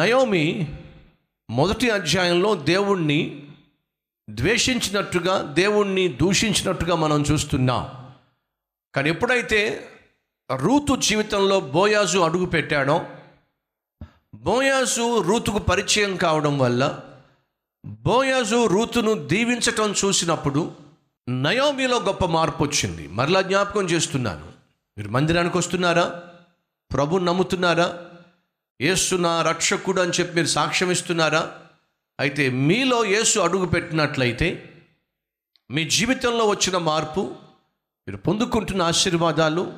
Naomi మొదటి అధ్యాయంలో దేవుణ్ణి ద్వేషించినట్టుగా దేవుణ్ణి దూషించినట్టుగా మనం చూస్తున్నాం. కానీ ఎప్పుడైతే రూతు జీవితంలో బోయాజు అడుగు పెట్టాడో బోయాజు రూతుకు పరిచయం కావడం వల్ల బోయాజు రూతును దీవించటం చూసినప్పుడు నయోమిలో గొప్ప మార్పు వచ్చింది. మరలా జ్ఞాపకం చేస్తున్నాను. మీరు మందిరానికి వస్తున్నారా? ప్రభు నమ్ముతున్నారా? యేసు నా రక్షకుడు అని చెప్పి మీరు సాక్ష్యం ఇస్తున్నారా? అయితే మీలో యేసు అడుగు పెట్టినట్లయితే మీ జీవితంలో వచ్చిన మార్పు మీరు పొందుకుంటున్న ఆశీర్వాదాలు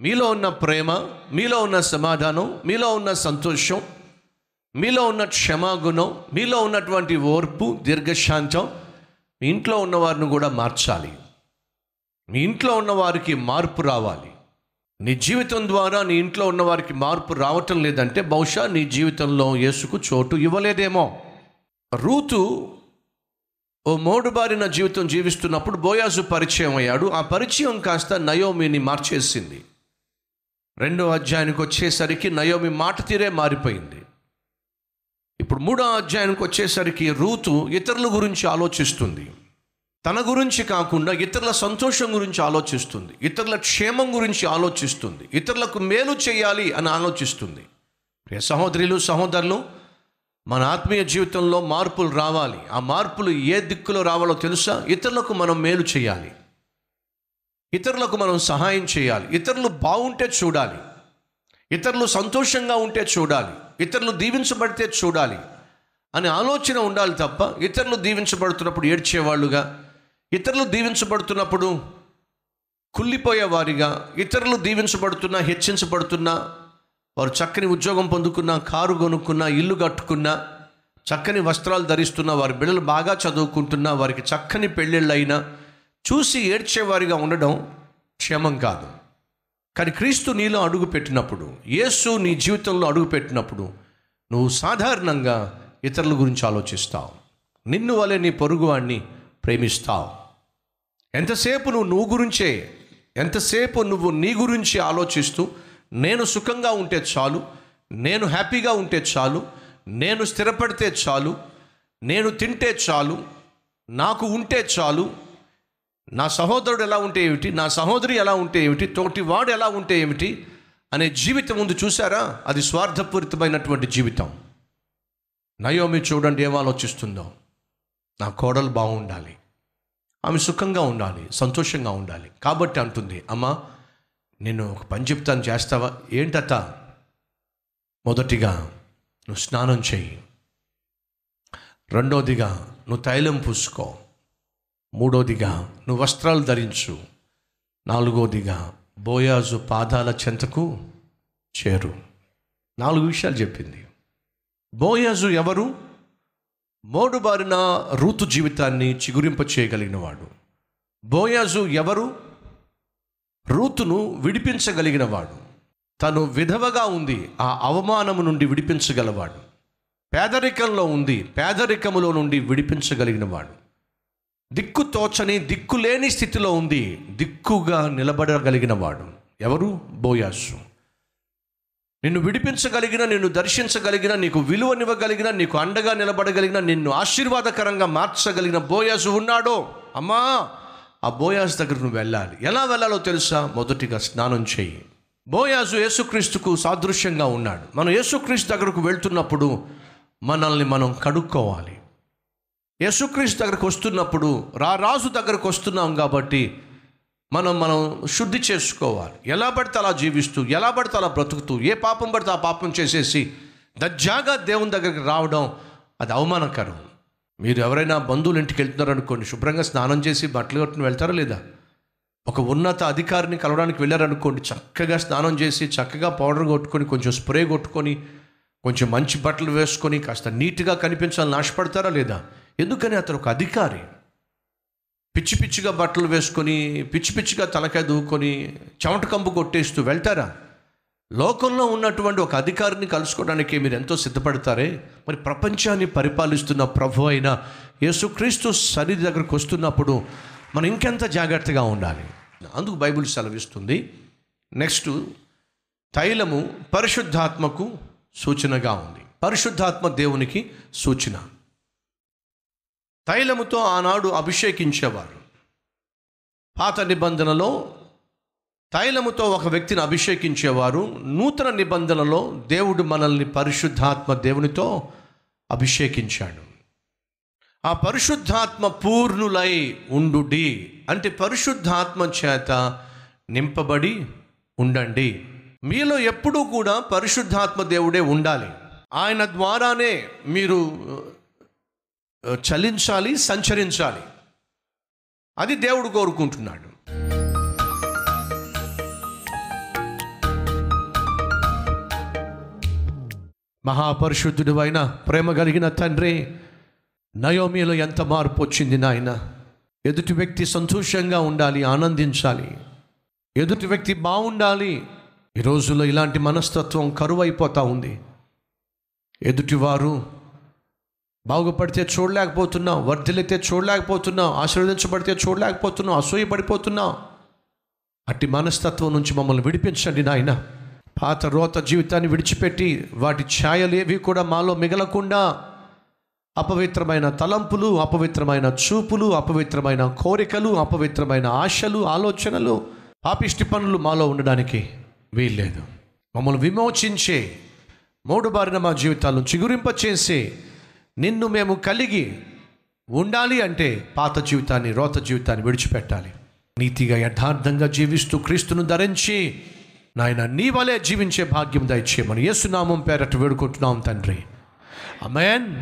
మీలో ఉన్న ప్రేమ మీలో ఉన్న సమాధానం మీలో ఉన్న సంతోషం మీలో ఉన్న క్షమాగుణం మీలో ఉన్నటువంటి ఓర్పు దీర్ఘశాంతం మీ ఇంట్లో ఉన్నవారిని కూడా మార్చాలి. మీ ఇంట్లో ఉన్న వారికి మార్పు రావాలి. నీ జీవితం ద్వారా నీ ఇంట్లో ఉన్న వారికి మార్పు రావటం లేదంటే బహుశా నీ జీవితంలో యేసుకు చోటు ఇవ్వలేదేమో. రూతు ఓ మోడుబారిన జీవితం జీవిస్తున్నప్పుడు బోయాజు పరిచయం అయ్యాడు. ఆ పరిచయం కాస్త నయోమిని మార్చేసింది. రెండో అధ్యాయానికి వచ్చేసరికి నయోమి మాట తీరే మారిపోయింది. ఇప్పుడు మూడో అధ్యాయానికి వచ్చేసరికి రూతు ఇతరుల గురించి ఆలోచిస్తుంది. తన గురించి కాకుండా ఇతరుల సంతోషం గురించి ఆలోచిస్తుంది. ఇతరుల క్షేమం గురించి ఆలోచిస్తుంది. ఇతరులకు మేలు చేయాలి అని ఆలోచిస్తుంది. ప్రియ సహోదరులు సహోదరులు మన ఆత్మీయ జీవితంలో మార్పులు రావాలి. ఆ మార్పులు ఏ దిక్కులో రావాలో తెలుసా? ఇతరులకు మనం మేలు చేయాలి. ఇతరులకు మనం సహాయం చేయాలి. ఇతరులు బాగుంటే చూడాలి. ఇతరులు సంతోషంగా ఉంటే చూడాలి. ఇతరులు దీవించబడితే చూడాలి. అనే ఆలోచన ఉండాలి తప్ప ఇతరులు దీవించబడుతున్నప్పుడు ఏడ్చేవాళ్ళుగా ఇతరులు దీవించబడుతున్నప్పుడు కుళ్ళిపోయే వారిగా ఇతరులు దీవించబడుతున్నా హెచ్చించబడుతున్నా వారు చక్కని ఉద్యోగం పొందుకున్నా కారు కొనుక్కున్నా ఇల్లు కట్టుకున్నా చక్కని వస్త్రాలు ధరిస్తున్నా వారి బిడ్డలు బాగా చదువుకుంటున్నా వారికి చక్కని పెళ్ళిళ్ళైనా చూసి ఏడ్చేవారిగా ఉండడం క్షేమం కాదు. కానీ క్రీస్తు నీలో అడుగు పెట్టినప్పుడు యేసు నీ జీవితంలో అడుగు పెట్టినప్పుడు నువ్వు సాధారణంగా ఇతరుల గురించి ఆలోచిస్తావు. నిన్ను వలె నీ పొరుగువాణ్ణి ప్రేమిస్తావు. ఎంతసేపు నువ్వు నువ్వు గురించే ఎంతసేపు నువ్వు నీ గురించి ఆలోచిస్తూ నేను సుఖంగా ఉంటే చాలు నేను హ్యాపీగా ఉంటే చాలు నేను స్థిరపడితే చాలు నేను తింటే చాలు నాకు ఉంటే చాలు నా సహోదరుడు ఎలా ఉంటే ఏమిటి నా సహోదరి ఎలా ఉంటే ఏమిటి తోటి వాడు ఎలా ఉంటే ఏమిటి అనే జీవితం ముందు చూసారా అది స్వార్థపూరితమైనటువంటి జీవితం. నయోమి చూడండి ఏం ఆలోచిస్తుందో. నా కోడలు బాగుండాలి. ఆమె సుఖంగా ఉండాలి సంతోషంగా ఉండాలి. కాబట్టి అంటుంది అమ్మా నేను ఒక పని చెప్తాను చేస్తావా? ఏంటత మొదటిగా నువ్వు స్నానం చెయ్యి. రెండోదిగా నువ్వు తైలం పూసుకో. మూడోదిగా నువ్వు వస్త్రాలు ధరించు. నాలుగోదిగా బోయాజు పాదాల చెంతకు చేరు. నాలుగు విషయాలు చెప్పింది. బోయాజు ఎవరు? మోడుబారిన రూతు జీవితాన్ని చిగురింప చేయగలిగినవాడు. బోయాజు ఎవరు? రూతును విడిపించగలిగినవాడు. తను విధవగా ఉంది ఆ అవమానము నుండి విడిపించగలవాడు. పేదరికంలో ఉంది పేదరికములో నుండి విడిపించగలిగినవాడు. దిక్కు తోచని దిక్కు లేని స్థితిలో ఉంది దిక్కుగా నిలబడగలిగినవాడు. ఎవరు? బోయాసు నిన్ను విడిపించగలిగిన నిన్ను దర్శించగలిగిన నీకు విలువనివ్వగలిగిన నీకు అండగా నిలబడగలిగిన నిన్ను ఆశీర్వాదకరంగా మార్చగలిగిన బోయాసు ఉన్నాడో. అమ్మా ఆ బోయాసు దగ్గర నువ్వు వెళ్ళాలి. ఎలా వెళ్ళాలో తెలుసా? మొదటిగా స్నానం చేయి. బోయాజు యేసుక్రీస్తుకు సాదృశ్యంగా ఉన్నాడు. మనం యేసుక్రీస్తు దగ్గరకు వెళ్తున్నప్పుడు మనల్ని మనం కడుక్కోవాలి యేసుక్రీస్తు దగ్గరకు వస్తున్నప్పుడు రా రాజు దగ్గరకు వస్తున్నాం కాబట్టి మనం మనం శుద్ధి చేసుకోవాలి. ఎలా పడితే అలా జీవిస్తూ ఎలా పడితే అలా బ్రతుకుతూ ఏ పాపం పడితే ఆ పాపం చేసేసి దజ్జాగా దేవుని దగ్గరికి రావడం అది అవమానకరం. మీరు ఎవరైనా బంధువుల ఇంటికి వెళ్తున్నారనుకోండి శుభ్రంగా స్నానం చేసి బట్టలు కట్టుకుని వెళ్తారా లేదా? ఒక ఉన్నత అధికారిని కలవడానికి వెళ్ళారనుకోండి చక్కగా స్నానం చేసి చక్కగా పౌడర్ కొట్టుకొని కొంచెం స్ప్రే కొట్టుకొని కొంచెం మంచి బట్టలు వేసుకొని కాస్త నీట్గా కనిపించాలని ఆశపడతారా లేదా? ఎందుకని అతను ఒక అధికారి? పిచ్చి పిచ్చిగా బట్టలు వేసుకొని పిచ్చి పిచ్చిగా తలకాయ దూకొని చెమట కంపు కొట్టేస్తూ వెళ్తారా? లోకంలో ఉన్నటువంటి ఒక అధికారిని కలుసుకోవడానికి మీరు ఎంతో సిద్ధపడతారే? మరి ప్రపంచాన్ని పరిపాలిస్తున్న ప్రభు అయిన యేసుక్రీస్తు సన్నిధి దగ్గరకు వస్తున్నప్పుడు మనం ఇంకెంత జాగ్రత్తగా ఉండాలి? అందుకు బైబిల్ సెలవిస్తుంది. నెక్స్ట్ తైలము పరిశుద్ధాత్మకు సూచనగా ఉంది. పరిశుద్ధాత్మ దేవునికి సూచన. తైలముతో ఆనాడు అభిషేకించేవారు. పాత నిబంధనలో తైలముతో ఒక వ్యక్తిని అభిషేకించేవారు నూతన నిబంధనలో దేవుడు మనల్ని పరిశుద్ధాత్మ దేవునితో అభిషేకించాడు. ఆ పరిశుద్ధాత్మ పూర్ణులై ఉండుడి అంటే పరిశుద్ధాత్మ చేత నింపబడి ఉండండి. మీలో ఎప్పుడూ కూడా పరిశుద్ధాత్మ దేవుడే ఉండాలి. ఆయన ద్వారానే మీరు చలించాలి సంచరించాలి. అది దేవుడు కోరుకుంటున్నాడు. మహాపరిశుద్ధుడు అయిన ప్రేమ కలిగిన తండ్రి నయోమిలో ఎంత మార్పు వచ్చింది నాయన? ఎదుటి వ్యక్తి సంతోషంగా ఉండాలి ఆనందించాలి. ఎదుటి వ్యక్తి బాగుండాలి. ఈ రోజుల్లో ఇలాంటి మనస్తత్వం కరువైపోతూ ఉంది. ఎదుటివారు బాగుపడితే చూడలేకపోతున్నాం వర్ధిల్లితే చూడలేకపోతున్నాం ఆశీర్వదించబడితే చూడలేకపోతున్నాం అసూయపడిపోతున్నాం. అట్టి మనస్తత్వం నుంచి మమ్మల్ని విడిపించండి నాయన. పాత రోత జీవితాన్ని విడిచిపెట్టి వాటి ఛాయలేవి కూడా మాలో మిగలకుండా అపవిత్రమైన తలంపులు అపవిత్రమైన చూపులు అపవిత్రమైన కోరికలు అపవిత్రమైన ఆశలు ఆలోచనలు పాపిష్టి పనులు మాలో ఉండడానికి వీల్లేదు. మమ్మల్ని విమోచించే మూడు బారిన మా జీవితాలను చిగురింపచేసే నిన్ను మేము కలిగి ఉండాలి అంటే పాత జీవితాన్ని రోత జీవితాన్ని విడిచిపెట్టాలి. నీతిగా యథార్థంగా జీవిస్తూ క్రీస్తును ధరించి నాయన నీ వలే జీవించే భాగ్యం దయచేయమని యేసునామం పేరట వేడుకుంటున్నాం తండ్రి. అమెన్